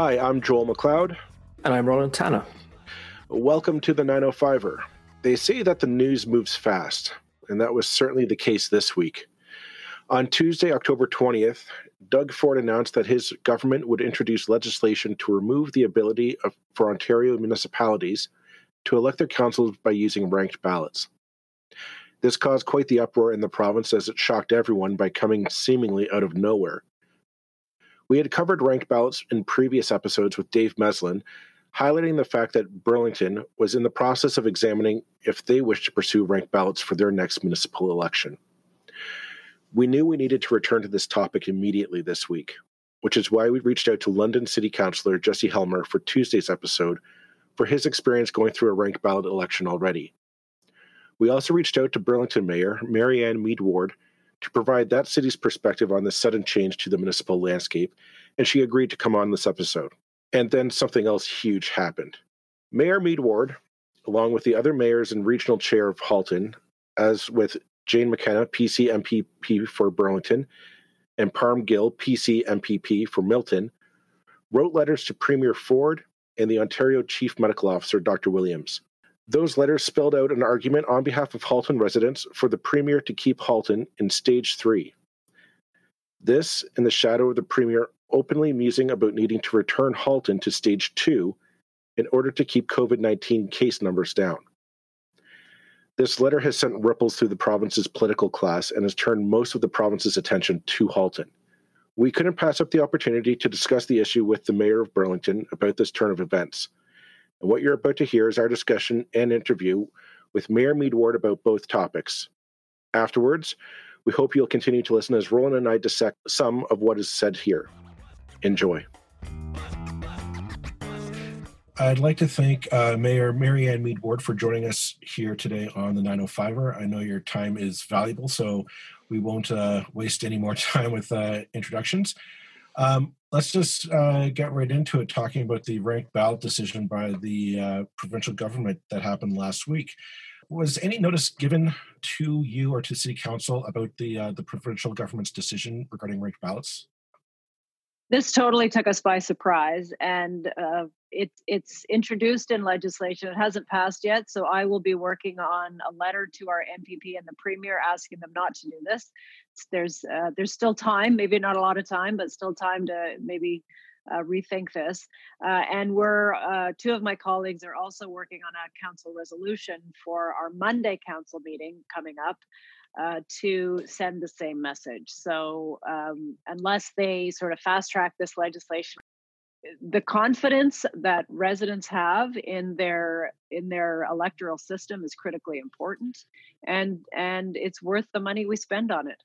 Hi, I'm Joel McLeod. And I'm Roland Tanner. Welcome to the 905er. They say that the news moves fast, and that was certainly the case this week. On Tuesday, October 20th, Doug Ford announced that his government would introduce legislation to remove the ability of, for Ontario municipalities to elect their councils by using ranked ballots. This caused quite the uproar in the province as it shocked everyone by coming seemingly out of nowhere. We had covered ranked ballots in previous episodes with Dave Meslin, highlighting the fact that Burlington was in the process of examining if they wished to pursue ranked ballots for their next municipal election. We knew we needed to return to this topic immediately this week, which is why we reached out to London City Councillor Jesse Helmer for Tuesday's episode for his experience going through a ranked ballot election already. We also reached out to Burlington Mayor Marianne Meed Ward to provide that city's perspective on this sudden change to the municipal landscape, and she agreed to come on this episode. And then something else huge happened. Mayor Meed Ward, along with the other mayors and regional chair of Halton, as with Jane McKenna, PC MPP for Burlington, and Parm Gill, PC MPP for Milton, wrote letters to Premier Ford and the Ontario Chief Medical Officer, Dr. Williams. Those letters spelled out an argument on behalf of Halton residents for the Premier to keep Halton in Stage 3. This, in the shadow of the Premier openly musing about needing to return Halton to Stage 2 in order to keep COVID 19 case numbers down. This letter has sent ripples through the province's political class and has turned most of the province's attention to Halton. We couldn't pass up the opportunity to discuss the issue with the mayor of Burlington about this turn of events. And what you're about to hear is our discussion and interview with Mayor Meed Ward about both topics. Afterwards, we hope you'll continue to listen as Roland and I dissect some of what is said here. Enjoy. I'd like to thank uh, Mayor Marianne Meed Ward for joining us here today on the 905er. I know your time is valuable, so we won't uh, waste any more time with uh, introductions. Um, let's just uh, get right into it, talking about the ranked ballot decision by the uh, provincial government that happened last week. Was any notice given to you or to City Council about the uh, the provincial government's decision regarding ranked ballots? This totally took us by surprise, and uh, it, it's introduced in legislation. It hasn't passed yet, so I will be working on a letter to our MPP and the Premier asking them not to do this. There's uh, there's still time, maybe not a lot of time, but still time to maybe uh, rethink this. Uh, and we're uh, two of my colleagues are also working on a council resolution for our Monday council meeting coming up uh, to send the same message. So um, unless they sort of fast track this legislation, the confidence that residents have in their in their electoral system is critically important, and and it's worth the money we spend on it.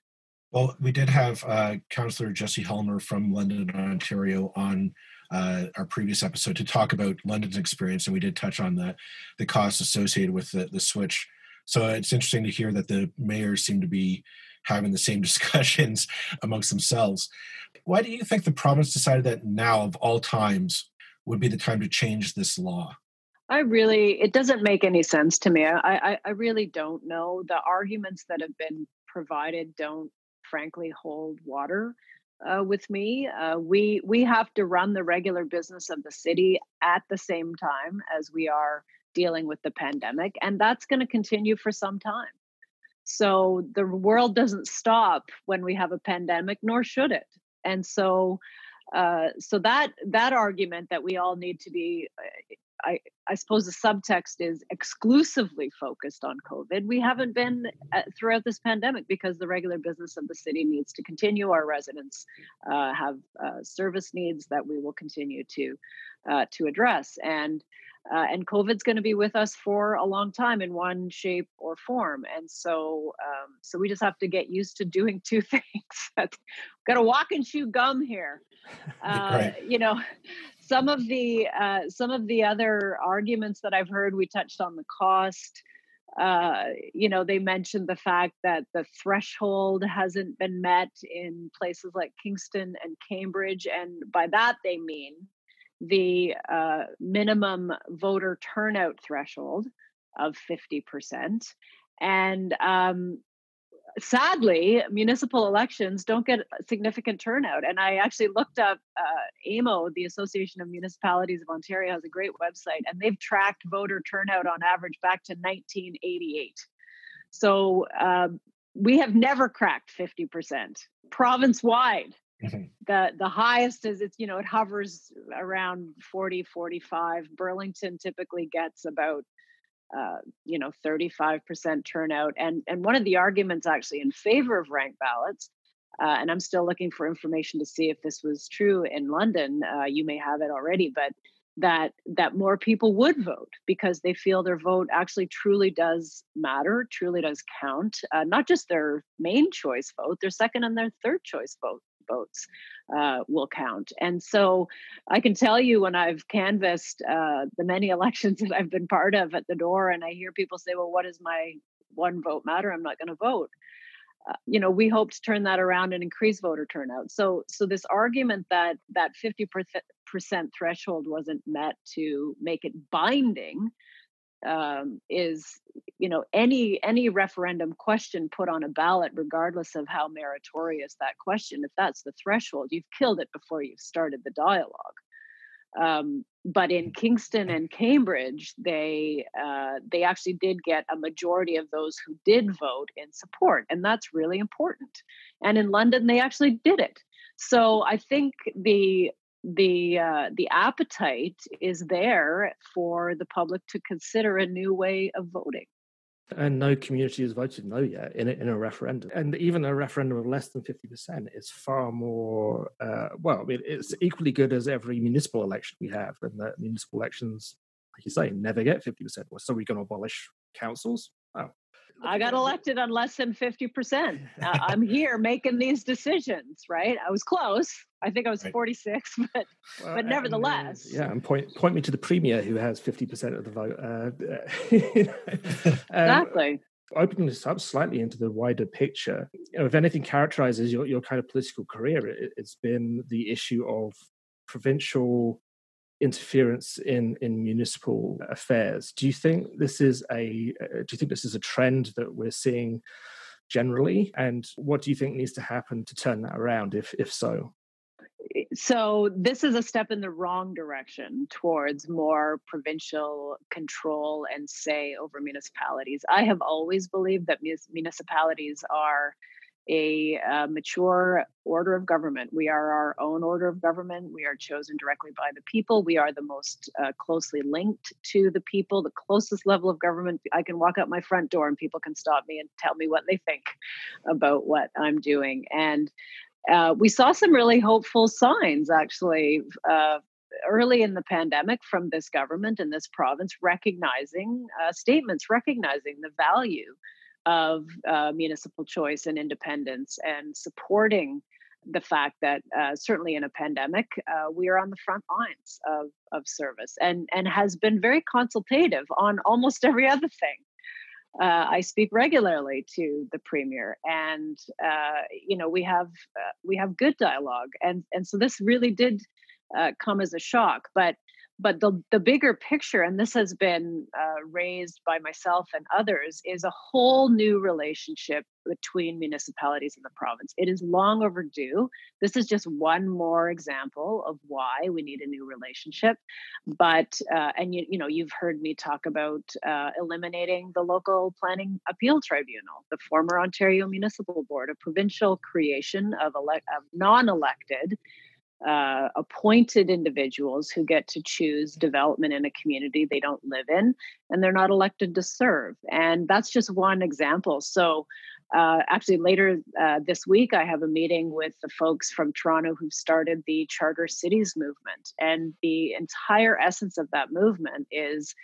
Well, we did have uh, Councillor Jesse Helmer from London, Ontario, on uh, our previous episode to talk about London's experience, and we did touch on the the costs associated with the, the switch so it's interesting to hear that the mayors seem to be having the same discussions amongst themselves. Why do you think the province decided that now, of all times, would be the time to change this law? I really, it doesn't make any sense to me. I, I, I really don't know. The arguments that have been provided don't, frankly, hold water. Uh, with me. Uh, we we have to run the regular business of the city at the same time as we are dealing with the pandemic, and that's going to continue for some time. So the world doesn't stop when we have a pandemic, nor should it. And so, uh, so that that argument that we all need to be, uh, I, I suppose the subtext is exclusively focused on COVID. We haven't been uh, throughout this pandemic because the regular business of the city needs to continue. Our residents uh, have uh, service needs that we will continue to uh, to address, and uh, and COVID's going to be with us for a long time in one shape or form. And so, um, so we just have to get used to doing two things. got to walk and chew gum here. Uh, You know, some of the uh, some of the other arguments that I've heard, we touched on the cost. Uh, you know, they mentioned the fact that the threshold hasn't been met in places like Kingston and Cambridge, and by that they mean the uh, minimum voter turnout threshold of 50%. And um, sadly, municipal elections don't get significant turnout. And I actually looked up uh, AMO, the Association of Municipalities of Ontario, has a great website, and they've tracked voter turnout on average back to 1988. So um, we have never cracked 50% province wide. Mm-hmm. The the highest is it's you know it hovers around 40 45 Burlington typically gets about uh, you know 35% turnout and and one of the arguments actually in favor of ranked ballots uh, and i'm still looking for information to see if this was true in london uh, you may have it already but that that more people would vote because they feel their vote actually truly does matter truly does count uh, not just their main choice vote their second and their third choice vote votes uh, will count. And so I can tell you when I've canvassed uh, the many elections that I've been part of at the door, and I hear people say, well, what does my one vote matter? I'm not going to vote. Uh, you know, we hope to turn that around and increase voter turnout. So, so this argument that that 50% threshold wasn't met to make it binding um, is you know any any referendum question put on a ballot regardless of how meritorious that question if that's the threshold you've killed it before you've started the dialogue. Um, but in kingston and cambridge they uh, they actually did get a majority of those who did vote in support and that's really important. And in london they actually did it. So i think the the uh, the appetite is there for the public to consider a new way of voting. And no community has voted no yet in a, in a referendum, and even a referendum of less than fifty percent is far more. Uh, well, I mean, it's equally good as every municipal election we have, and the municipal elections, like you say, never get fifty percent. Well, so we're going to abolish councils? Oh, I got elected on less than 50%. Uh, I'm here making these decisions, right? I was close. I think I was right. 46, but well, but nevertheless. And, uh, yeah, and point point me to the premier who has 50% of the vote. Uh, um, exactly. Opening this up slightly into the wider picture, you know, if anything characterizes your, your kind of political career, it, it's been the issue of provincial interference in in municipal affairs. Do you think this is a uh, do you think this is a trend that we're seeing generally, and what do you think needs to happen to turn that around, if if so? So this is a step in the wrong direction towards more provincial control and say over municipalities. I have always believed that municipalities are a uh, mature order of government. We are our own order of government. We are chosen directly by the people. We are the most uh, closely linked to the people, the closest level of government. I can walk out my front door and people can stop me and tell me what they think about what I'm doing. And uh, we saw some really hopeful signs actually uh, early in the pandemic from this government and this province recognizing uh, statements recognizing the value of uh, municipal choice and independence and supporting the fact that uh, certainly in a pandemic uh, we are on the front lines of, of service and and has been very consultative on almost every other thing uh, I speak regularly to the premier, and uh, you know we have uh, we have good dialogue, and and so this really did uh, come as a shock. But but the, the bigger picture, and this has been uh, raised by myself and others, is a whole new relationship between municipalities and the province. It is long overdue. This is just one more example of why we need a new relationship. But uh, and you you know you've heard me talk about uh, eliminating the local planning appeal tribunal, the former Ontario Municipal Board, a provincial creation of, elect of non-elected uh, appointed individuals who get to choose development in a community they don't live in and they're not elected to serve. And that's just one example. So, uh, actually, later uh, this week, I have a meeting with the folks from Toronto who started the Charter Cities movement. And the entire essence of that movement is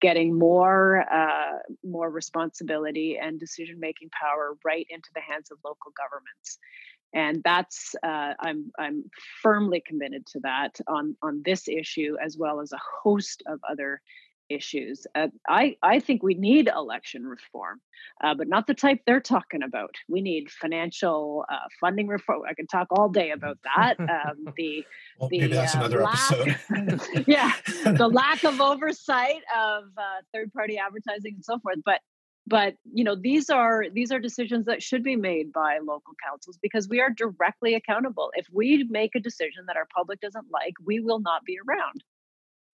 getting more uh, more responsibility and decision making power right into the hands of local governments and that's uh, I'm I'm firmly committed to that on on this issue as well as a host of other issues. Uh, I I think we need election reform, uh, but not the type they're talking about. We need financial uh, funding reform. I can talk all day about that. Um, the well, the maybe that's another lack, episode. yeah, the lack of oversight of uh, third party advertising and so forth, but but you know these are these are decisions that should be made by local councils because we are directly accountable. If we make a decision that our public doesn't like we will not be around.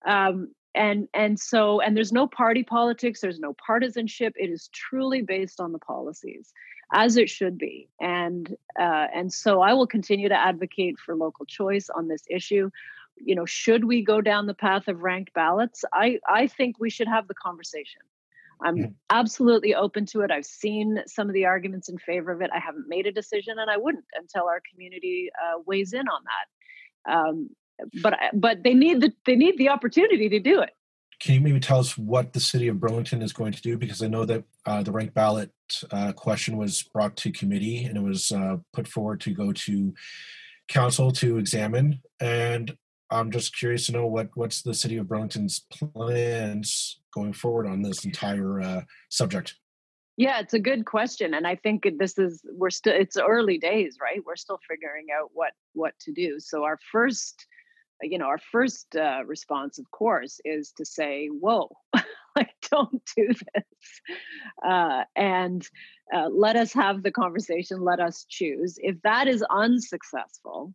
Um, and and so and there's no party politics there's no partisanship. It is truly based on the policies as it should be. And uh, and so i will continue to advocate for local choice on this issue. You know should we go down the path of ranked ballots? I i think we should have the conversation I'm yeah. absolutely open to it. I've seen some of the arguments in favor of it. I haven't made a decision, and I wouldn't until our community uh, weighs in on that. Um, but but they need the they need the opportunity to do it. Can you maybe tell us what the city of Burlington is going to do? Because I know that uh, the ranked ballot uh, question was brought to committee and it was uh, put forward to go to council to examine. And I'm just curious to know what what's the city of Burlington's plans going forward on this entire uh, subject. Yeah, it's a good question, and I think this is we're still it's early days, right? We're still figuring out what what to do. So our first, you know, our first uh, response, of course, is to say, "Whoa." like don't do this uh, and uh, let us have the conversation let us choose if that is unsuccessful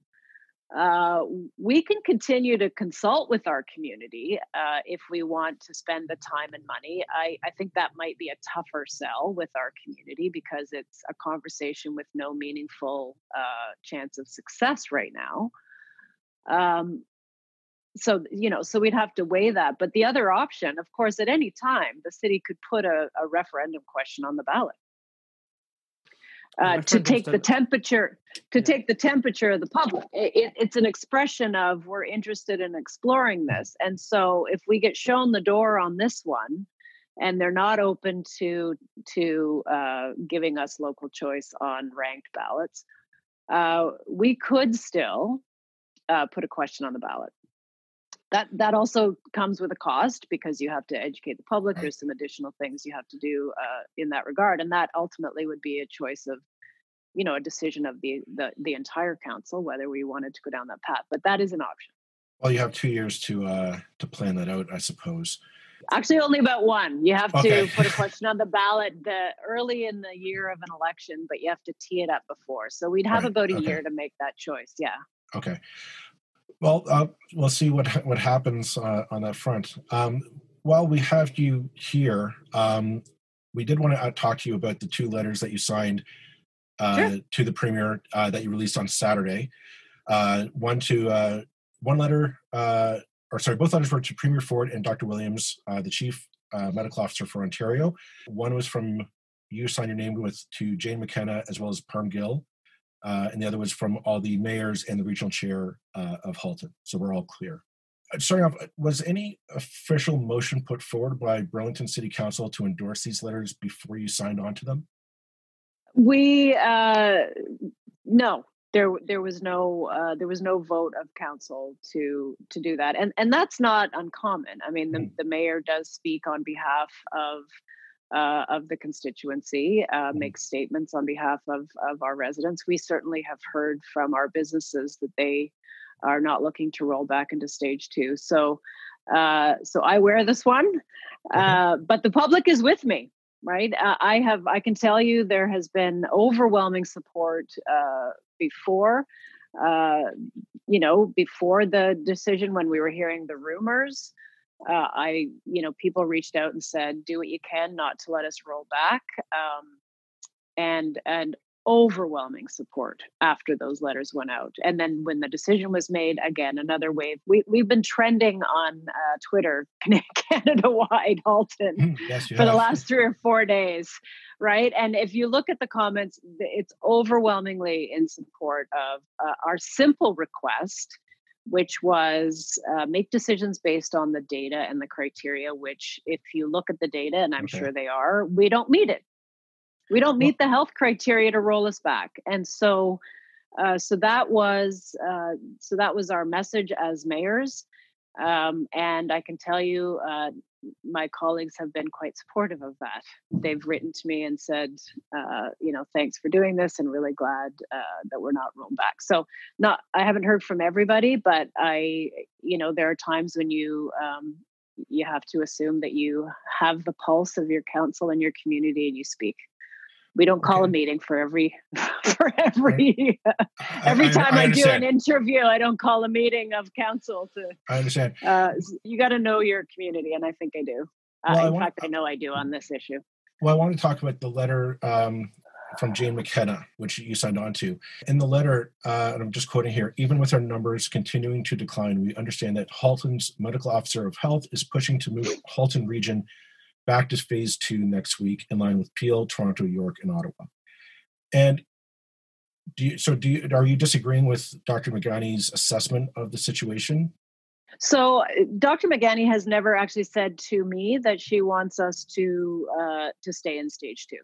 uh, we can continue to consult with our community uh, if we want to spend the time and money. I, I, think that might be a tougher sell with our community because it's a conversation with no meaningful uh, chance of success right now. Um, so you know, so we'd have to weigh that. But the other option, of course, at any time, the city could put a, a referendum question on the ballot uh, to take the temperature to yeah. take the temperature of the public. It, it's an expression of we're interested in exploring this. And so if we get shown the door on this one and they're not open to to uh, giving us local choice on ranked ballots uh, we could still uh, put a question on the ballot that that also comes with a cost because you have to educate the public there's some additional things you have to do uh, in that regard and that ultimately would be a choice of you know a decision of the, the the entire council whether we wanted to go down that path but that is an option. Well you have two years to uh to plan that out i suppose. Actually only about one. You have okay. to put a question on the ballot the early in the year of an election but you have to tee it up before. So we'd have right. about a okay. year to make that choice yeah. Okay well, uh, we'll see what what happens uh, on that front. Um, while we have you here, um, we did want to uh, talk to you about the two letters that you signed uh, sure. to the premier uh, that you released on Saturday. Uh, one to one letter, or sorry, both letters were to Premier Ford and Dr. Williams, the chief medical officer for Ontario. One was from you signed your name with to Jane McKenna as well as Parm Gill uh, and the other was from all the mayors and the regional chair uh, of Halton. So we're all clear. Uh, starting off, was any official motion put forward by Burlington City Council to endorse these letters before you signed on to them? We uh, no, there there was no uh, there was no vote of council to to do that, and and that's not uncommon. I mean, the, mm. the mayor does speak on behalf of uh, of the constituency uh, mm-hmm. make statements on behalf of, of our residents. We certainly have heard from our businesses that they are not looking to roll back into stage two. So, uh, so I wear this one, mm-hmm. uh, but the public is with me. Right, uh, I have. I can tell you there has been overwhelming support uh, before you know, before the decision when we were hearing the rumors, uh, I, you know, people reached out and said, "Do what you can not to let us roll back," um, and and overwhelming support after those letters went out. And then when the decision was made, again another wave. We we've been trending on uh, Twitter, Canada wide, Halton, mm, yes, for have. the last three or four days, right? And if you look at the comments, it's overwhelmingly in support of uh, our simple request which was uh, make decisions based on the data and the criteria, which, if you look at the data, and I'm okay. sure they are, we don't meet it. We don't meet the health criteria to roll us back. And so, uh, so that was uh, so that was our message as mayors. Um, and I can tell you, uh, my colleagues have been quite supportive of that. They've written to me and said, uh, you know, thanks for doing this, and really glad uh, that we're not rolled back. So, not I haven't heard from everybody, but I, you know, there are times when you um, you have to assume that you have the pulse of your council and your community and you speak we don't call okay. a meeting for every for every every time I, I, I, do an interview i don't call a meeting of council to i understand. uh, you got to know your community and i think i do. Uh, well, in want, fact i know i do on this issue. Well i want to talk about the letter um, from Jane McKenna, which you signed on to. In the letter, uh, and I'm just quoting here, even with our numbers continuing to decline, we understand that Halton's medical officer of health is pushing to move Halton region back to phase two next week, in line with Peel, Toronto, York, and Ottawa. And do you, so do you, are you disagreeing with Dr. Meghani's assessment of the situation? So, Dr. Meghani has never actually said to me that she wants us to uh, to stay in stage two.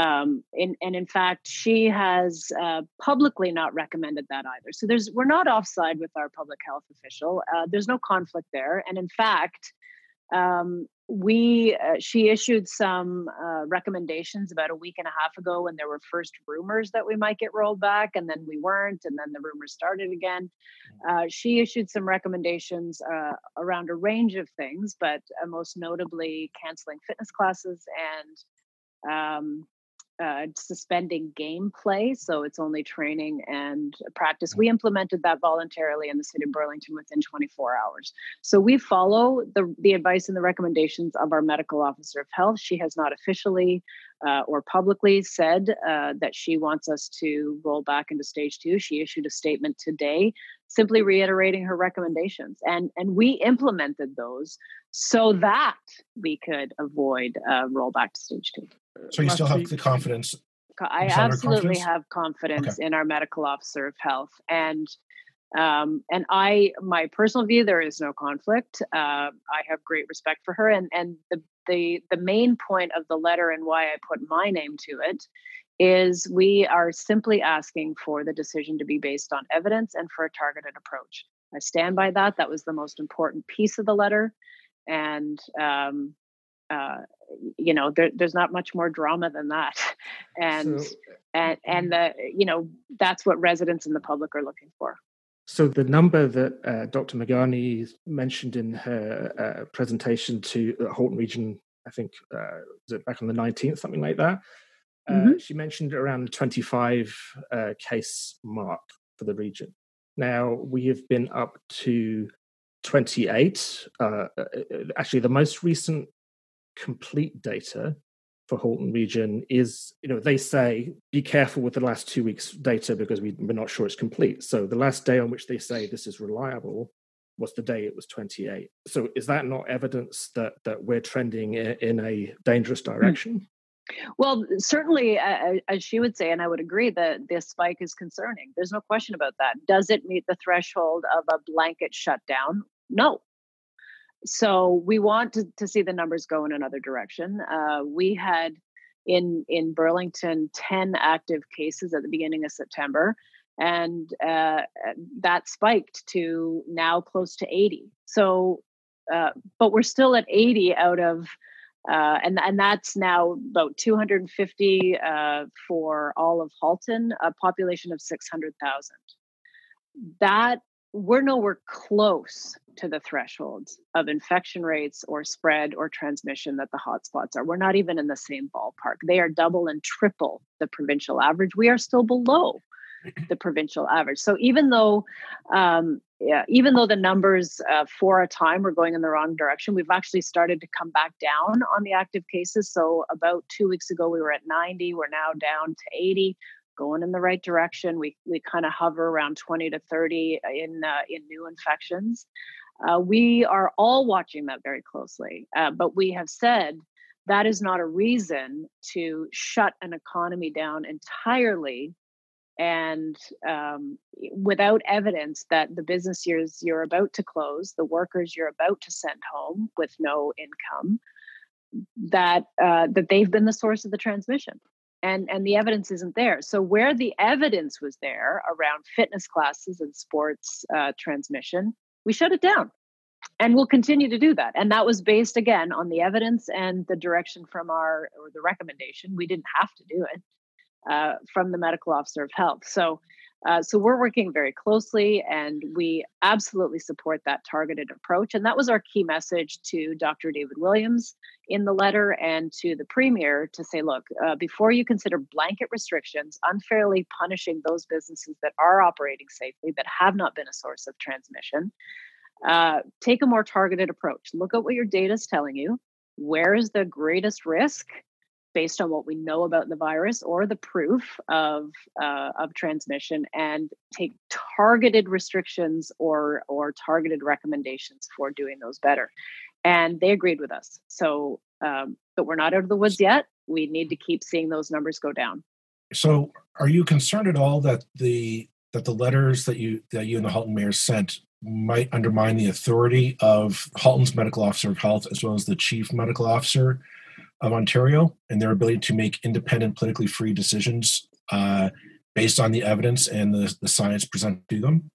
Um, and, and in fact, she has uh, publicly not recommended that either. So there's we're not offside with our public health official. Uh, there's no conflict there. And in fact, um, we uh, she issued some uh, recommendations about a week and a half ago when there were first rumors that we might get rolled back and then we weren't and then the rumors started again. Uh, she issued some recommendations uh, around a range of things but uh, most notably canceling fitness classes and um, uh, suspending gameplay, so it's only training and practice. We implemented that voluntarily in the city of Burlington within 24 hours. So we follow the, the advice and the recommendations of our medical officer of health. She has not officially uh, or publicly said uh, that she wants us to roll back into stage two. She issued a statement today simply reiterating her recommendations. And, and we implemented those so that we could avoid uh, rollback to stage two. So you still have the confidence. I absolutely confidence? have confidence okay. in our medical officer of health, and um, and I, my personal view, there is no conflict. Uh, I have great respect for her, and and the the the main point of the letter and why I put my name to it is we are simply asking for the decision to be based on evidence and for a targeted approach. I stand by that. That was the most important piece of the letter, and um, uh, you know there, there's not much more drama than that. And so, and and the you know that's what residents and the public are looking for. So the number that uh, dr meghani mentioned in her uh, presentation to the halton region i think uh, was it back on the 19th something like that? Uh, mm-hmm. she mentioned around 25 uh, case mark for the region. Now we have been up to 28 actually the most recent complete data for Halton region is, you know, they say be careful with the last two weeks data because we, we're not sure it's complete. So the last day on which they say this is reliable was the day it was 28. So is that not evidence that that we're trending in, in a dangerous hmm. direction? Well, certainly, uh, as she would say, and I would agree that this spike is concerning. There's no question about that. Does it meet the threshold of a blanket shutdown? No, so we want to, to see the numbers go in another direction. Uh, we had in in Burlington 10 active cases at the beginning of September, and uh, that spiked to now close to 80. So, uh, but we're still at 80 out of. Uh, and and that's now about 250 uh, for all of Halton, a population of 600,000. That we're nowhere close to the thresholds of infection rates or spread or transmission that the hotspots are. We're not even in the same ballpark. They are double and triple the provincial average. We are still below the provincial average. So even though, um, yeah, even though the numbers uh, for a time were going in the wrong direction, we've actually started to come back down on the active cases. So about two weeks ago, we were at 90. We're now down to 80 going in the right direction. We we kind of hover around 20 to 30 in uh, in new infections. Uh, we are all watching that very closely, uh, but we have said that is not a reason to shut an economy down entirely and um, without evidence that the business years you're about to close, the workers you're about to send home with no income, that uh, that they've been the source of the transmission and and the evidence isn't there. So where the evidence was there around fitness classes and sports uh, transmission we shut it down. And we'll continue to do that. And that was based again on the evidence and the direction from our or the recommendation we didn't have to do it uh, from the medical officer of health. So Uh, so we're working very closely and we absolutely support that targeted approach. And that was our key message to Dr. David Williams in the letter and to the Premier to say, look, uh, before you consider blanket restrictions, unfairly punishing those businesses that are operating safely, that have not been a source of transmission, uh, take a more targeted approach. Look at what your data is telling you. Where is the greatest risk? Based on what we know about the virus or the proof of uh, of transmission and take targeted restrictions or or targeted recommendations for doing those better. And they agreed with us. So um, but we're not out of the woods yet. We need to keep seeing those numbers go down. So are you concerned at all that the that the letters that you that you and the halton mayor sent might undermine the authority of halton's medical officer of health as well as the chief medical officer of Ontario and their ability to make independent, politically free decisions uh, based on the evidence and the, the science presented to them?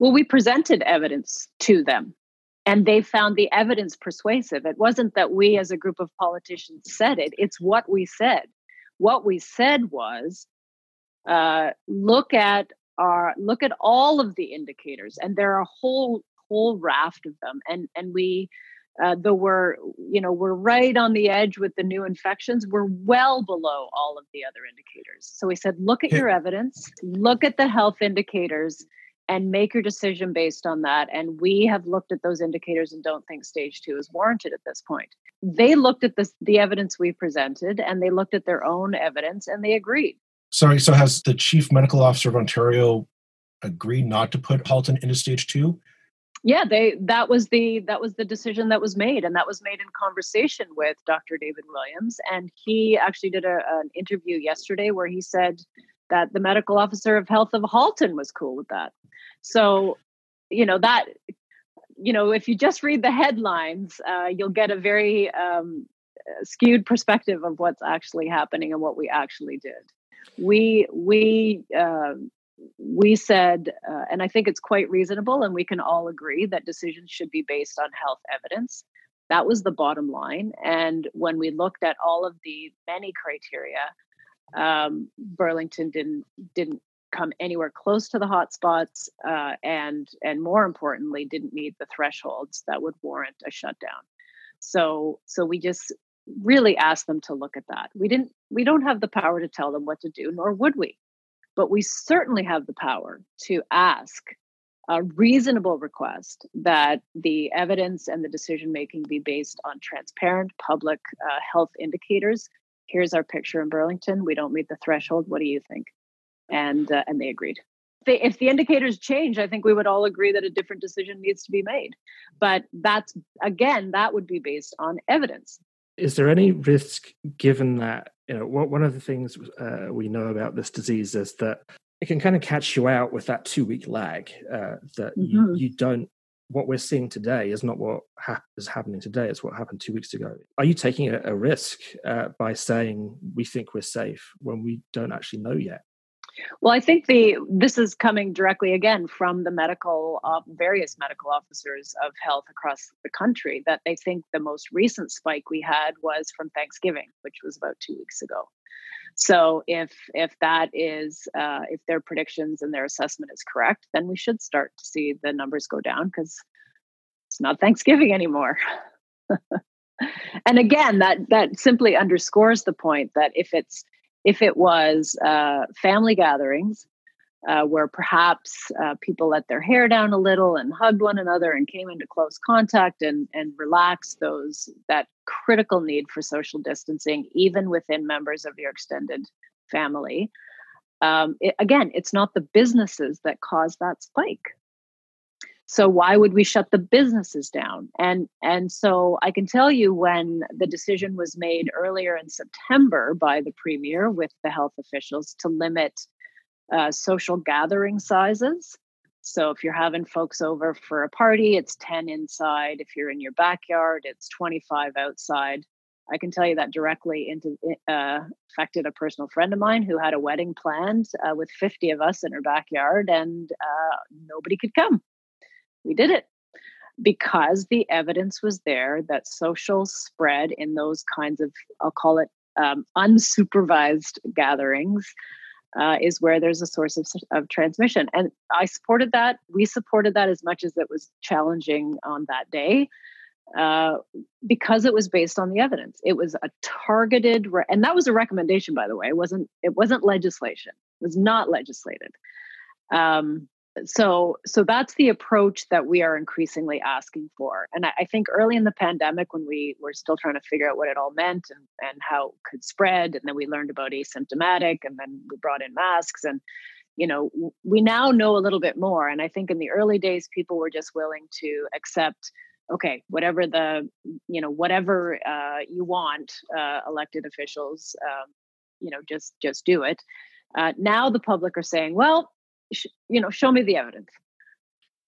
Well, we presented evidence to them and they found the evidence persuasive. It wasn't that we as a group of politicians said it, it's what we said. What we said was uh, look at our look at all of the indicators and there are a whole whole raft of them and and we uh, though we're you know we're right on the edge with the new infections we're well below all of the other indicators. So we said look at your evidence look at the health indicators and make your decision based on that. And we have looked at those indicators and don't think stage two is warranted at this point. They looked at this, the evidence we presented and they looked at their own evidence and they agreed. Sorry so has the chief medical officer of ontario agreed not to put halton into stage two yeah they that was the that was the decision that was made and that was made in conversation with dr david williams and he actually did a, an interview yesterday where he said that the medical officer of health of halton was cool with that. So you know that you know if you just read the headlines uh, you'll get a very um, skewed perspective of what's actually happening and what we actually did. We we uh, we said, uh, and I think it's quite reasonable, and we can all agree that decisions should be based on health evidence. That was the bottom line. And when we looked at all of the many criteria, um, Burlington didn't didn't come anywhere close to the hotspots, uh, and and more importantly, didn't meet the thresholds that would warrant a shutdown. So so we just really asked them to look at that. We didn't we don't have the power to tell them what to do, nor would we. But we certainly have the power to ask a reasonable request that the evidence and the decision making be based on transparent public uh, health indicators. Here's our picture in Burlington. We don't meet the threshold. What do you think? And uh, and they agreed. If the indicators change, I think we would all agree that a different decision needs to be made. But that's again, that would be based on evidence. Is there any risk given that you know, one of the things uh, we know about this disease is that it can kind of catch you out with that two week lag. Uh, that mm-hmm. you, you, don't. What we're seeing today is not what ha- is happening today. It's what happened two weeks ago. Are you taking a, a risk uh, by saying we think we're safe when we don't actually know yet? Well, I think the this is coming directly again from the medical uh, various medical officers of health across the country that they think the most recent spike we had was from Thanksgiving, which was about two weeks ago. So if if that is uh, if their predictions and their assessment is correct, then we should start to see the numbers go down because it's not Thanksgiving anymore. and again, that that simply underscores the point that if it's if it was uh, family gatherings uh, where perhaps uh, people let their hair down a little and hugged one another and came into close contact and, and relaxed those that critical need for social distancing even within members of your extended family. Um, it, again it's not the businesses that cause that spike so why would we shut the businesses down? And and so i can tell you when the decision was made earlier in september by the premier with the health officials to limit uh, social gathering sizes. So if you're having folks over for a party it's 10 inside. If you're in your backyard it's 25 outside. I can tell you that directly into uh, affected a personal friend of mine who had a wedding planned uh, with 50 of us in her backyard and uh, nobody could come we did it because the evidence was there that social spread in those kinds of, I'll call it um, unsupervised gatherings, uh, is where there's a source of, of transmission. And I supported that. We supported that as much as it was challenging on that day. Uh, because it was based on the evidence. It was a targeted, re- and that was a recommendation, by the way. It wasn't. It wasn't legislation. It was not legislated. Um, so, so that's the approach that we are increasingly asking for. And I, I, think early in the pandemic, when we were still trying to figure out what it all meant and and how it could spread, and then we learned about asymptomatic, and then we brought in masks and you know we now know a little bit more and i think in the early days people were just willing to accept okay, whatever the, you know, whatever uh, you want, uh, elected officials, um, you know, just just do it. Uh, now the public are saying, well, sh- you know, show me the evidence.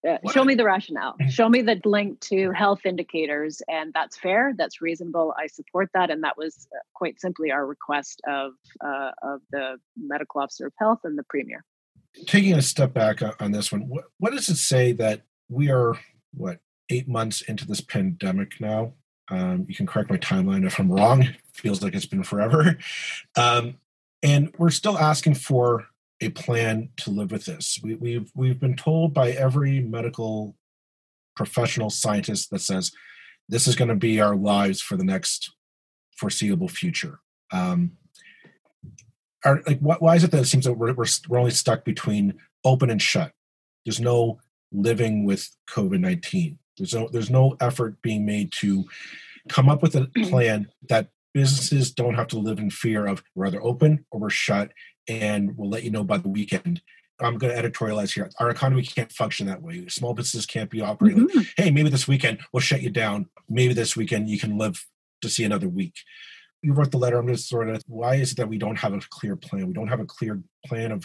Uh, show me the rationale. Mm-hmm. Show me the link to health indicators, and that's fair. That's reasonable. I support that, and that was uh, quite simply our request of uh, of the medical officer of health and the premier. Taking a step back on this one, what, what does it say that we are what eight months into this pandemic now. Um, you can correct my timeline if I'm wrong. It feels like it's been forever. Um, and we're still asking for a plan to live with this. We, we've we've been told by every medical professional scientist that says this is going to be our lives for the next foreseeable future. Um, are, like, wh- why is it that it seems that we're, we're, we're only stuck between open and shut? There's no living with COVID nineteen. There's no there's no effort being made to come up with a plan that businesses don't have to live in fear of we're either open or we're shut, and we'll let you know by the weekend. I'm going to editorialize here. Our economy can't function that way. Small businesses can't be operating. Mm-hmm. hey, maybe this weekend we'll shut you down. Maybe this weekend you can live to see another week. You wrote the letter. I'm just sort of why is it that we don't have a clear plan? We don't have a clear plan of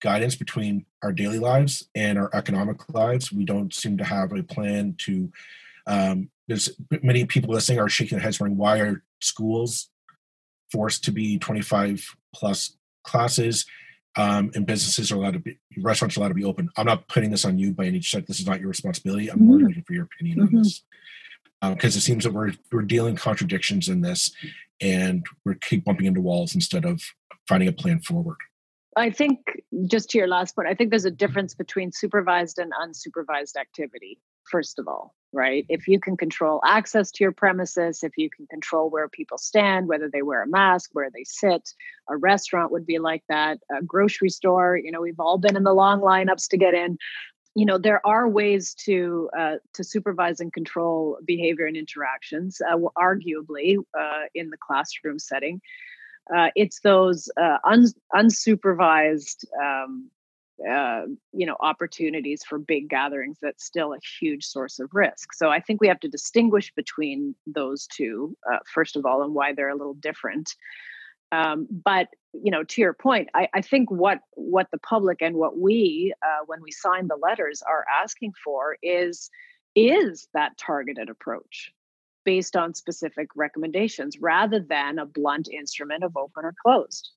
guidance between our daily lives and our economic lives. We don't seem to have a plan to. Um, there's many people listening are shaking their heads, wondering why are schools forced to be 25 plus classes, um, and businesses are allowed to be restaurants are allowed to be open. I'm not putting this on you by any stretch. This is not your responsibility. I'm mm-hmm. more looking for your opinion mm-hmm. on this because uh, it seems that we're we're dealing contradictions in this, and we keep bumping into walls instead of finding a plan forward. I think just to your last point, I think there's a difference between supervised and unsupervised activity, first of all, right? If you can control access to your premises, if you can control where people stand, whether they wear a mask, where they sit, a restaurant would be like that, a grocery store, you know, we've all been in the long lineups to get in. You know, there are ways to uh, to supervise and control behavior and interactions, uh, arguably uh, in the classroom setting uh, it's those uh, un- unsupervised um, uh, you know opportunities for big gatherings that's still a huge source of risk. So i think we have to distinguish between those two uh, first of all and why they're a little different. Um, but you know to your point I, I, think what what the public and what we uh, when we sign the letters are asking for is is that targeted approach based on specific recommendations rather than a blunt instrument of open or closed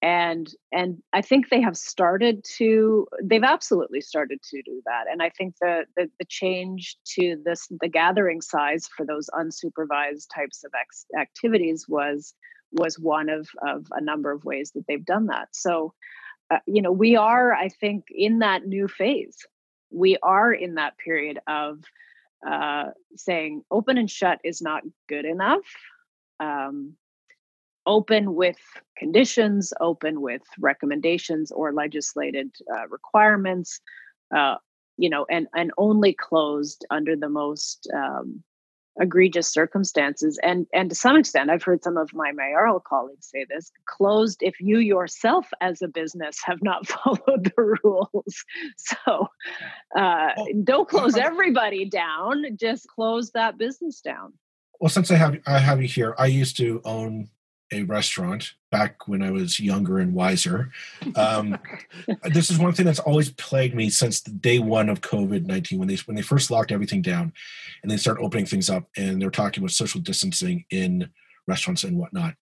and and i think they have started to they've absolutely started to do that and i think the the, the change to this the gathering size for those unsupervised types of ex- activities was was one of of a number of ways that they've done that so uh, you know we are i think in that new phase we are in that period of uh, saying open and shut is not good enough. Um, open with conditions, open with recommendations or legislated uh, requirements, uh, you know, and and only closed under the most um, egregious circumstances. And and to some extent i've heard some of my mayoral colleagues say this closed if you yourself as a business have not followed the rules. So uh, well, don't close everybody down just close that business down. Well since i have i have you here i used to own a restaurant back when I was younger and wiser. Um, this is one thing that's always plagued me since the day one of COVID nineteen when they when they first locked everything down, and they start opening things up, and they're talking about social distancing in restaurants and whatnot.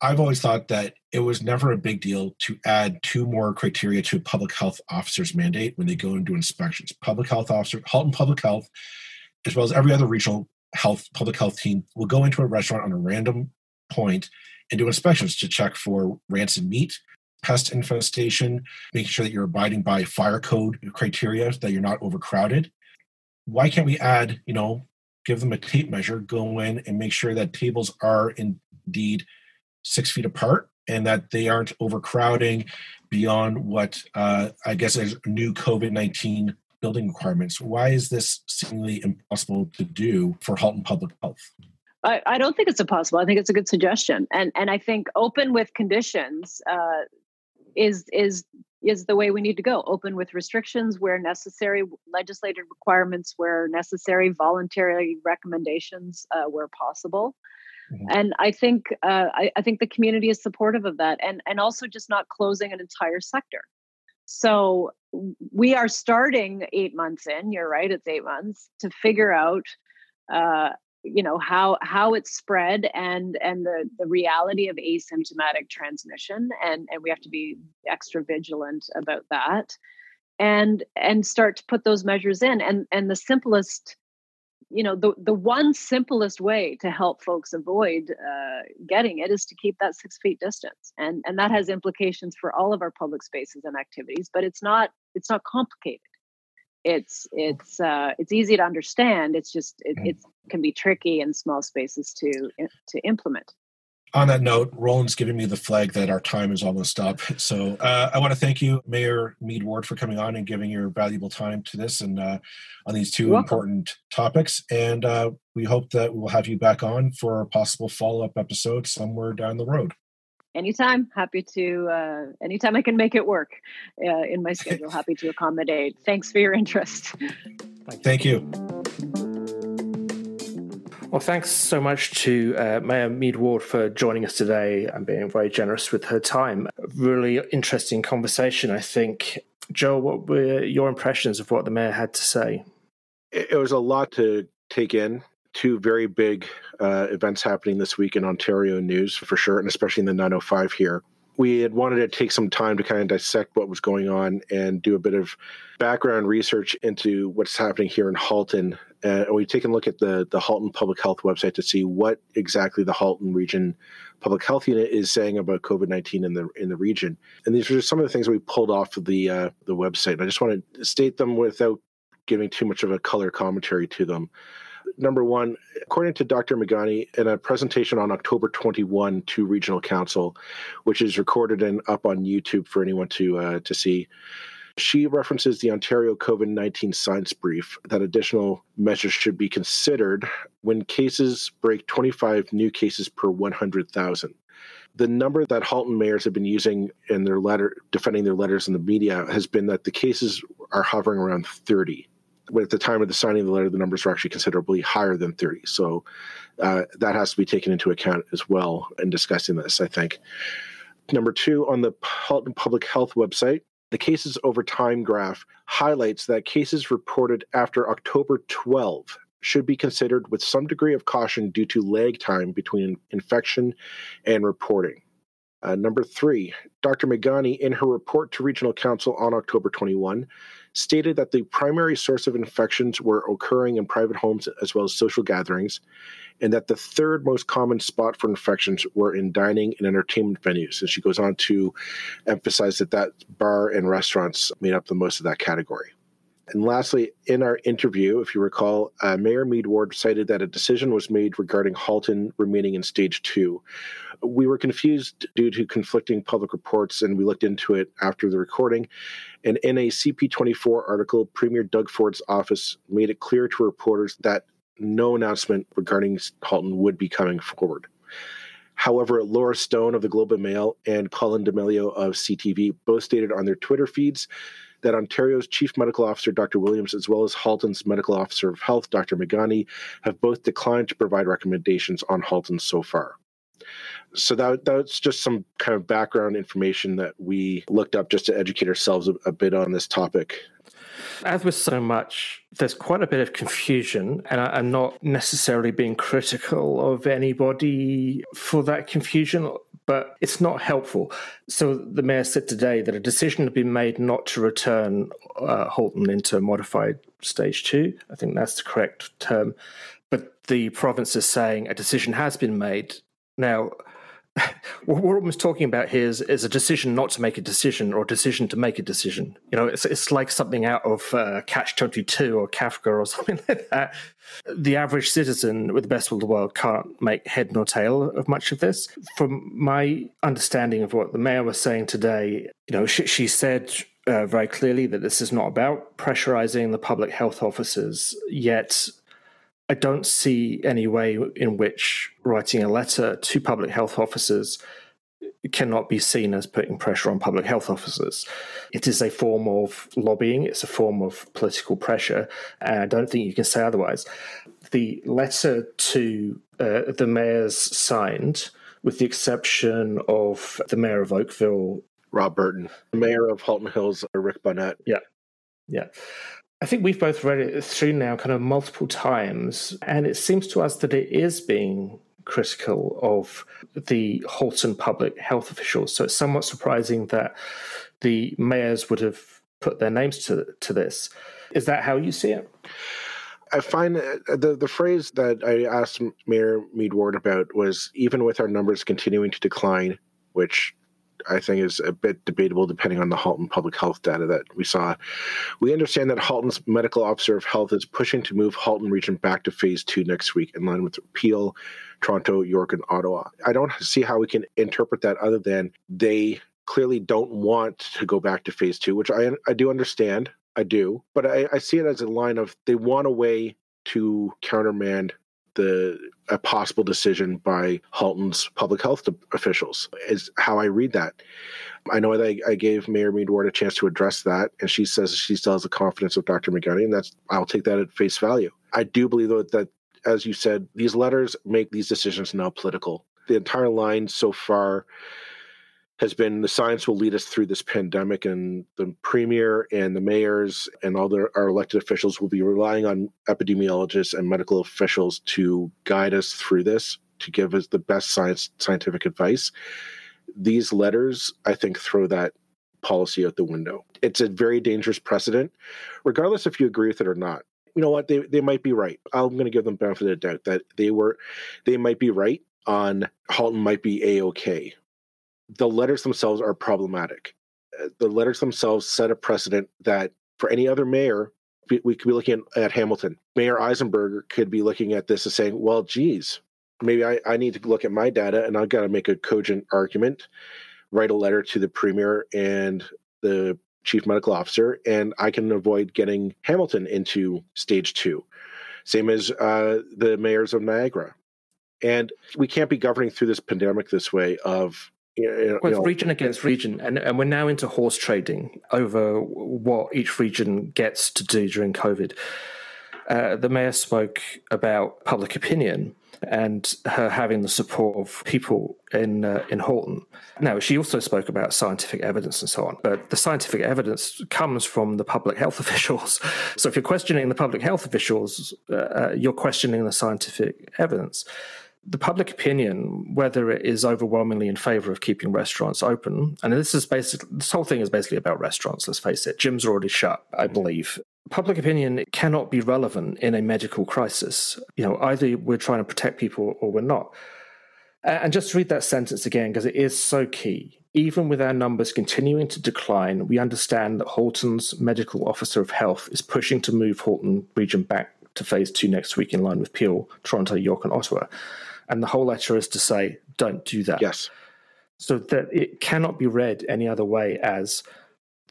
I've always thought that it was never a big deal to add two more criteria to a public health officer's mandate when they go and do inspections. Public health officer, Halton Public Health, as well as every other regional health public health team will go into a restaurant on a random point and do inspections to check for rancid meat, pest infestation, making sure that you're abiding by fire code criteria, that you're not overcrowded. Why can't we add, you know, give them a tape measure, go in and make sure that tables are indeed six feet apart and that they aren't overcrowding beyond what uh, I guess is new COVID 19 building requirements. Why is this seemingly impossible to do for Halton Public Health? I, I, don't think it's impossible. I think it's a good suggestion, and and I think open with conditions uh, is is is the way we need to go. Open with restrictions where necessary, legislative requirements where necessary, voluntary recommendations uh, where possible. Mm-hmm. And I think uh, I, I think the community is supportive of that, and and also just not closing an entire sector. So we are starting eight months in. You're right; it's eight months to figure out, uh, you know, how how it's spread and and the the reality of asymptomatic transmission, and and we have to be extra vigilant about that, and and start to put those measures in. And and the simplest you know the the one simplest way to help folks avoid uh, getting it is to keep that six feet distance and and that has implications for all of our public spaces and activities but it's not it's not complicated it's it's uh, it's easy to understand it's just it, mm. it can be tricky in small spaces to to implement on that note, Roland's giving me the flag that our time is almost up. So uh, I want to thank you, Mayor Meed Ward, for coming on and giving your valuable time to this and uh, on these 2 important topics. And uh, we hope that we'll have you back on for a possible follow up episode somewhere down the road. Anytime, happy to. Uh, anytime I can make it work uh, in my schedule, happy to accommodate. Thanks for your interest. Thank you. Well, thanks so much to uh, Mayor Meed Ward for joining us today and being very generous with her time. Really interesting conversation, I think. Joe, what were your impressions of what the mayor had to say? It was a lot to take in. Two very big uh, events happening this week in Ontario news for sure, and especially in the 905 here we had wanted to take some time to kind of dissect what was going on and do a bit of background research into what's happening here in Halton. Uh, and we've taken a look at the, the Halton Public Health website to see what exactly the Halton Region Public Health Unit is saying about COVID nineteen in the in the region. And these are just some of the things we pulled off of the uh, the website. I just want to state them without giving too much of a color commentary to them number one, according to Dr. Meghani, in a presentation on October 21 to Regional Council, which is recorded and up on YouTube for anyone to uh, to see, she references the Ontario COVID 19 science brief that additional measures should be considered when cases break 25 new cases per 100,000. The number that Halton mayors have been using in their letter, defending their letters in the media, has been that the cases are hovering around 30 at the time of the signing of the letter, the numbers were actually considerably higher than 30. So uh, that has to be taken into account as well in discussing this, I think. Number two, on the public health website, the cases over time graph highlights that cases reported after October 12 should be considered with some degree of caution due to lag time between infection and reporting. Uh, number three, Dr. Meghani, in her report to Regional Council on October 21, stated that the primary source of infections were occurring in private homes as well as social gatherings, and that the third most common spot for infections were in dining and entertainment venues. And she goes on to emphasize that that bar and restaurants made up the most of that category. And lastly, in our interview, if you recall, uh, Mayor Meed Ward cited that a decision was made regarding Halton remaining in stage two. We were confused due to conflicting public reports, and we looked into it after the recording. And in a CP24 article, Premier Doug Ford's office made it clear to reporters that no announcement regarding Halton would be coming forward. However, Laura Stone of the Globe and Mail and Colin D'Mello of CTV both stated on their Twitter feeds that Ontario's Chief Medical Officer, Dr. Williams, as well as Halton's Medical Officer of Health, Dr. Meghani, have both declined to provide recommendations on Halton so far. So that that's just some kind of background information that we looked up just to educate ourselves a, a bit on this topic. As with so much, there's quite a bit of confusion, and I, am not necessarily being critical of anybody for that confusion, but it's not helpful. So the mayor said today that a decision had been made not to return uh, Halton into modified stage two. I think that's the correct term. But the province is saying a decision has been made. Now, what we're almost talking about here is, is, a decision not to make a decision or a decision to make a decision. You know, it's, it's like something out of uh, Catch 22 or Kafka or something like that. The average citizen with the best will of the world can't make head nor tail of much of this. From my understanding of what the mayor was saying today, you know, she, she said uh, very clearly that this is not about pressurizing the public health officers, yet I don't see any way in which writing a letter to public health officers cannot be seen as putting pressure on public health officers. It is a form of lobbying, it's a form of political pressure, and I don't think you can say otherwise. The letter to uh, the mayors signed, with the exception of the mayor of Oakville, Rob Burton, the mayor of Halton Hills, Rick Bonnett. Yeah. Yeah. I think we've both read it through now kind of multiple times, and it seems to us that it is being critical of the Halton public health officials. So it's somewhat surprising that the mayors would have put their names to to this. Is that how you see it? I find uh, the the phrase that I asked Mayor Meed Ward about was even with our numbers continuing to decline, which I think is a bit debatable depending on the Halton public health data that we saw. We understand that Halton's medical officer of health is pushing to move Halton region back to phase two next week in line with Peel, Toronto, York, and Ottawa. I don't see how we can interpret that other than they clearly don't want to go back to phase two, which I, I do understand. I do. But I, I see it as a line of they want a way to countermand the a possible decision by Halton's public health officials is how I read that. I know that I, I gave Mayor Meed Ward a chance to address that, and she says she still has the confidence of Dr. Meghani, and that's I'll take that at face value. I do believe though that, as you said, these letters make these decisions now political. The entire line so far has been the science will lead us through this pandemic, and the premier and the mayors and all the, our elected officials will be relying on epidemiologists and medical officials to guide us through this, to give us the best science scientific advice. These letters, I think, throw that policy out the window. It's a very dangerous precedent, regardless if you agree with it or not. You know what? They they might be right. I'm going to give them benefit of the doubt that they were, they might be right on Halton might be a okay the letters themselves are problematic. Uh, the letters themselves set a precedent that for any other mayor, we could be looking at Hamilton. Mayor Eisenberger could be looking at this and saying, well, geez, maybe I, I need to look at my data and I've got to make a cogent argument, write a letter to the premier and the chief medical officer, and I can avoid getting Hamilton into stage two. Same as uh, the mayors of Niagara. And we can't be governing through this pandemic this way of well, region against region, and, and we're now into horse trading over what each region gets to do during COVID. Uh, the mayor spoke about public opinion and her having the support of people in uh, in Halton. Now, she also spoke about scientific evidence and so on, but the scientific evidence comes from the public health officials. So, if you're questioning the public health officials, uh, uh you're questioning the scientific evidence the public opinion, whether it is overwhelmingly in favor of keeping restaurants open, and this is basically this whole thing is basically about restaurants. Let's face it, gyms are already shut. I believe public opinion cannot be relevant in a medical crisis. You know, either we're trying to protect people or we're not. And just to read that sentence again because it is so key. Even with our numbers continuing to decline, we understand that Halton's medical officer of health is pushing to move Halton region back to phase two next week in line with Peel, Toronto, York, and Ottawa. And the whole letter is to say, don't do that. Yes. So that it cannot be read any other way as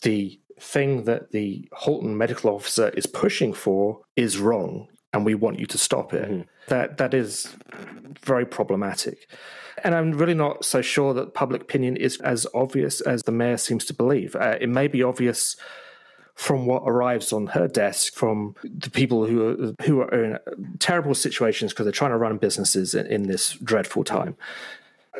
the thing that the Halton medical officer is pushing for is wrong and we want you to stop it. Mm-hmm. That that is very problematic. And I'm really not so sure that public opinion is as obvious as the mayor seems to believe. Uh, it may be obvious from what arrives on her desk from the people who are, who are in terrible situations because they're trying to run businesses in, in this dreadful time.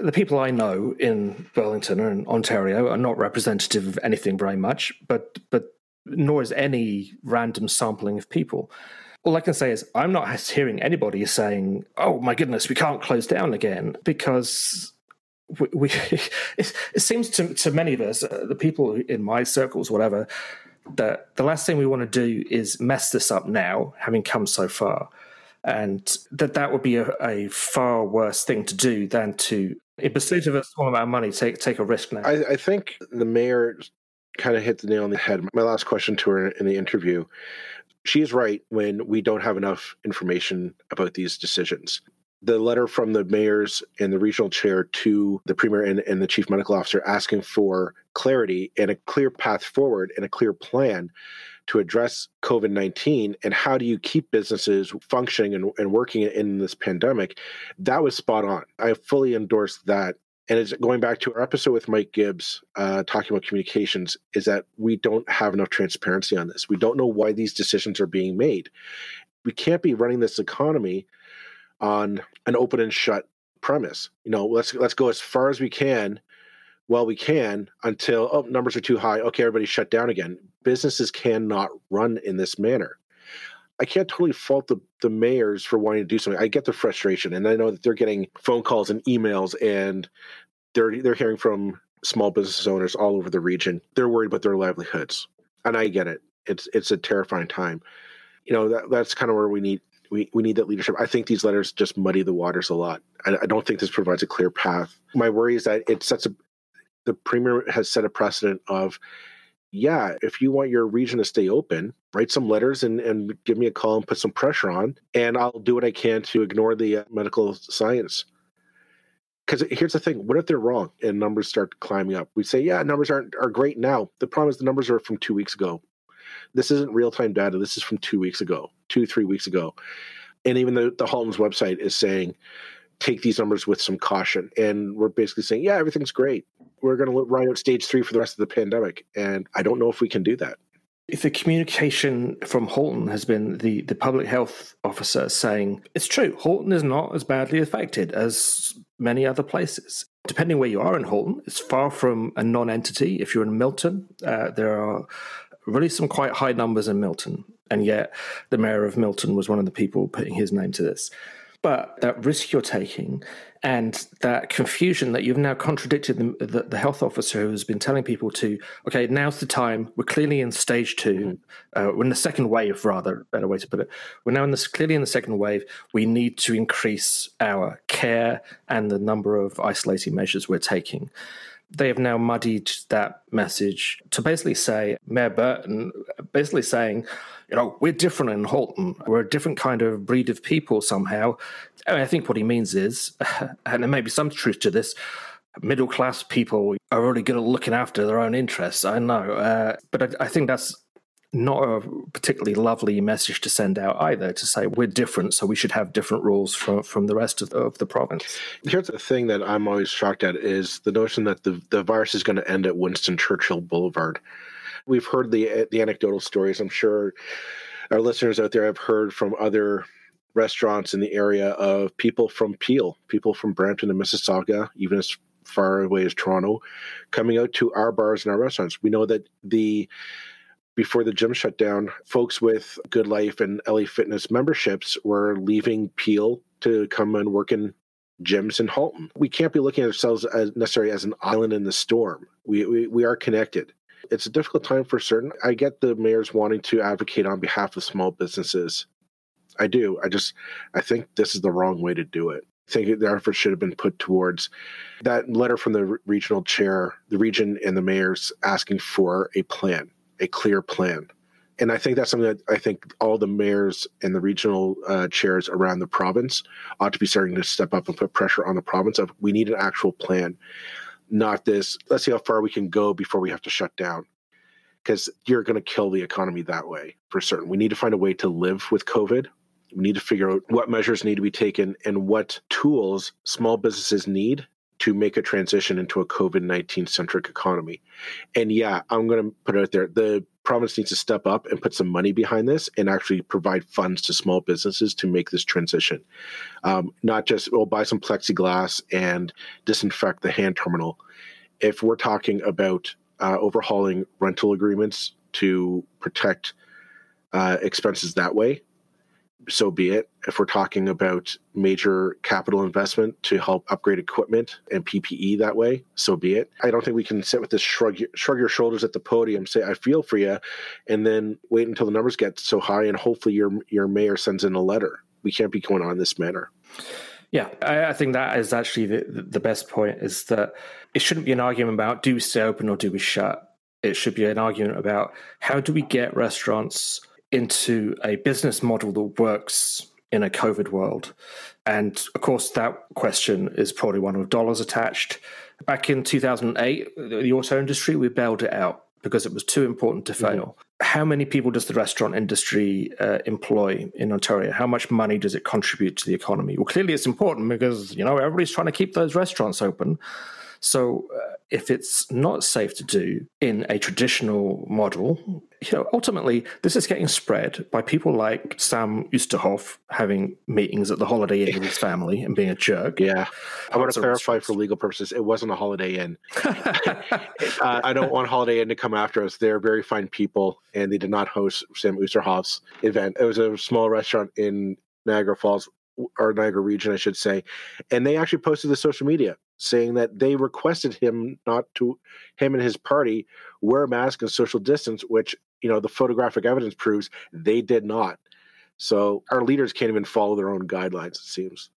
The people I know in Burlington and Ontario are not representative of anything very much, but but nor is any random sampling of people. All I can say is I'm not hearing anybody saying, "Oh my goodness, we can't close down again," because we, we it, it, seems to to many of us, uh, the people in my circles, whatever, that the last thing we want to do is mess this up now, having come so far. And that that would be a, a far worse thing to do than to In pursuit of a small amount of money, take take a risk now. I, I think the mayor kind of hit the nail on the head. My last question to her in the interview she is right when we don't have enough information about these decisions. The letter from the mayors and the regional chair to the premier and, and the chief medical officer asking for clarity and a clear path forward and a clear plan to address COVID 19 and how do you keep businesses functioning and, and working in this pandemic, that was spot on. I fully endorse that and it's going back to our episode with Mike Gibbs uh, talking about communications is that we don't have enough transparency on this. We don't know why these decisions are being made. We can't be running this economy on an open and shut premise. You know, let's let's go as far as we can, well we can until oh numbers are too high. Okay, everybody shut down again. Businesses cannot run in this manner. I can't totally fault the, the mayors for wanting to do something. I get the frustration, and I know that they're getting phone calls and emails, and they're they're hearing from small business owners all over the region. They're worried about their livelihoods, and I get it. It's it's a terrifying time. You know that that's kind of where we need we, we need that leadership. I think these letters just muddy the waters a lot. I, I don't think this provides a clear path. My worry is that it sets a the premier has set a precedent of yeah, if you want your region to stay open, write some letters and, and give me a call and put some pressure on, and I'll do what I can to ignore the uh, medical science. Because here's the thing: what if they're wrong and numbers start climbing up? We say, yeah, numbers aren't are great now. The problem is the numbers are from two weeks ago. This isn't real time data. This is from two weeks ago, two three weeks ago, and even the the Halton's website is saying take these numbers with some caution. And we're basically saying, yeah, everything's great. We're going to ride out stage three for the rest of the pandemic. And I don't know if we can do that. If the communication from Halton has been the, the public health officer saying, it's true, Halton is not as badly affected as many other places. Depending where you are in Halton, it's far from a non entity. If you're in Milton, uh, there are really some quite high numbers in Milton. And yet, the mayor of Milton was one of the people putting his name to this. But that risk you're taking and that confusion that you've now contradicted the, the, the, health officer who has been telling people to, okay, now's the time. We're clearly in stage 2 mm-hmm. uh, we're in the second wave, rather, better way to put it. We're now in this clearly in the second wave. We need to increase our care and the number of isolating measures we're taking they have now muddied that message to basically say, Mayor Burton, basically saying, you know, we're different in Halton. We're a different kind of breed of people somehow. I, mean, I think what he means is, and there may be some truth to this, middle class people are really good at looking after their own interests. I know. Uh, but I, I think that's not a particularly lovely message to send out either to say we're different so we should have different rules from, from the rest of the, of the province. Here's the thing that i'm always shocked at is the notion that the, the virus is going to end at winston churchill boulevard. We've heard the the anecdotal stories i'm sure our listeners out there have heard from other restaurants in the area of people from peel people from brampton and mississauga even as far away as toronto coming out to our bars and our restaurants. We know that the before the gym shut down, folks with Good Life and LA Fitness memberships were leaving Peel to come and work in gyms in Halton. We can't be looking at ourselves as necessarily as an island in the storm. We, we, we are connected. It's a difficult time for certain. I get the mayors wanting to advocate on behalf of small businesses. I do. I just I think this is the wrong way to do it. I think the effort should have been put towards that letter from the regional chair, the region and the mayors asking for a plan a clear plan. And I think that's something that I think all the mayors and the regional uh, chairs around the province ought to be starting to step up and put pressure on the province of we need an actual plan, not this, let's see how far we can go before we have to shut down. Because you're going to kill the economy that way for certain. We need to find a way to live with COVID. We need to figure out what measures need to be taken and what tools small businesses need to make a transition into a COVID 19 centric economy. And yeah, I'm going to put it out there. The province needs to step up and put some money behind this and actually provide funds to small businesses to make this transition. Um, not just, well, buy some plexiglass and disinfect the hand terminal. If we're talking about uh, overhauling rental agreements to protect uh, expenses that way, so be it. If we're talking about major capital investment to help upgrade equipment and PPE that way, so be it. I don't think we can sit with this shrug shrug your shoulders at the podium, say I feel for you, and then wait until the numbers get so high and hopefully your your mayor sends in a letter. We can't be going on this manner. Yeah, I, I think that is actually the, the best point is that it shouldn't be an argument about do we stay open or do we shut. It should be an argument about how do we get restaurants into a business model that works in a COVID world. And of course, that question is probably one with dollars attached. Back in 2008, the auto industry, we bailed it out because it was too important to fail. Mm-hmm how many people does the restaurant industry uh, employ in Ontario? How much money does it contribute to the economy? Well, clearly it's important because you know everybody's trying to keep those restaurants open. So uh, if it's not safe to do in a traditional model, you know, ultimately this is getting spread by people like Sam Oosterhoff having meetings at the Holiday Inn with his family and being a jerk. Yeah, I want to clarify for legal purposes, it wasn't a Holiday Inn. uh, I don't want Holiday Inn to come after us. They're very fine people, and they did not host Sam Oosterhoff's event. It was a small restaurant in Niagara Falls or Niagara region, I should say, and they actually posted the social media saying that they requested him not to him and his party wear a mask and social distance, which you know the photographic evidence proves they did not. So our leaders can't even follow their own guidelines. It seems.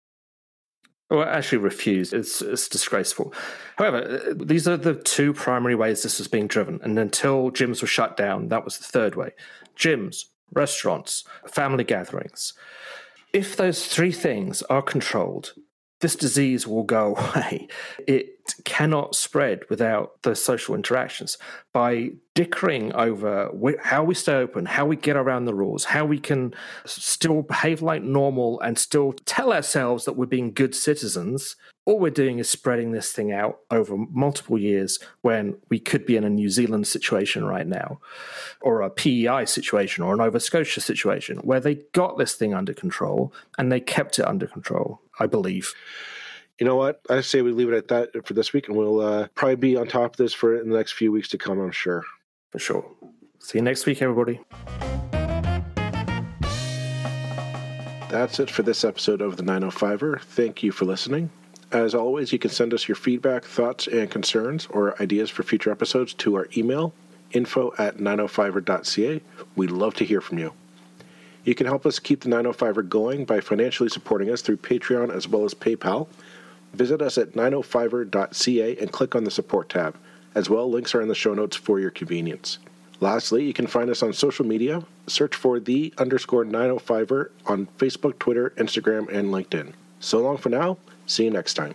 Well, actually refused. It's, it's disgraceful. However, uh, these are the two primary ways this was being driven. And until gyms were shut down, that was the third way. Gyms, restaurants, family gatherings. If those three things are controlled, this disease will go away. It cannot spread without the social interactions. By dickering over how we stay open, how we get around the rules, how we can still behave like normal and still tell ourselves that we're being good citizens, all we're doing is spreading this thing out over multiple years when we could be in a New Zealand situation right now, or a PEI situation, or a Nova Scotia situation, where they got this thing under control and they kept it under control. I believe. You know what? I say we leave it at that for this week, and we'll uh, probably be on top of this for in the next few weeks to come. I'm sure. For sure. See you next week, everybody. That's it for this episode of the 905er. Thank you for listening. As always, you can send us your feedback, thoughts, and concerns or ideas for future episodes to our email, info at 905er.ca. We'd love to hear from you. You can help us keep the 905er going by financially supporting us through Patreon as well as PayPal. Visit us at 905er.ca and click on the support tab. As well, links are in the show notes for your convenience. Lastly, you can find us on social media. Search for the underscore 905er on Facebook, Twitter, Instagram, and LinkedIn. So long for now. See you next time.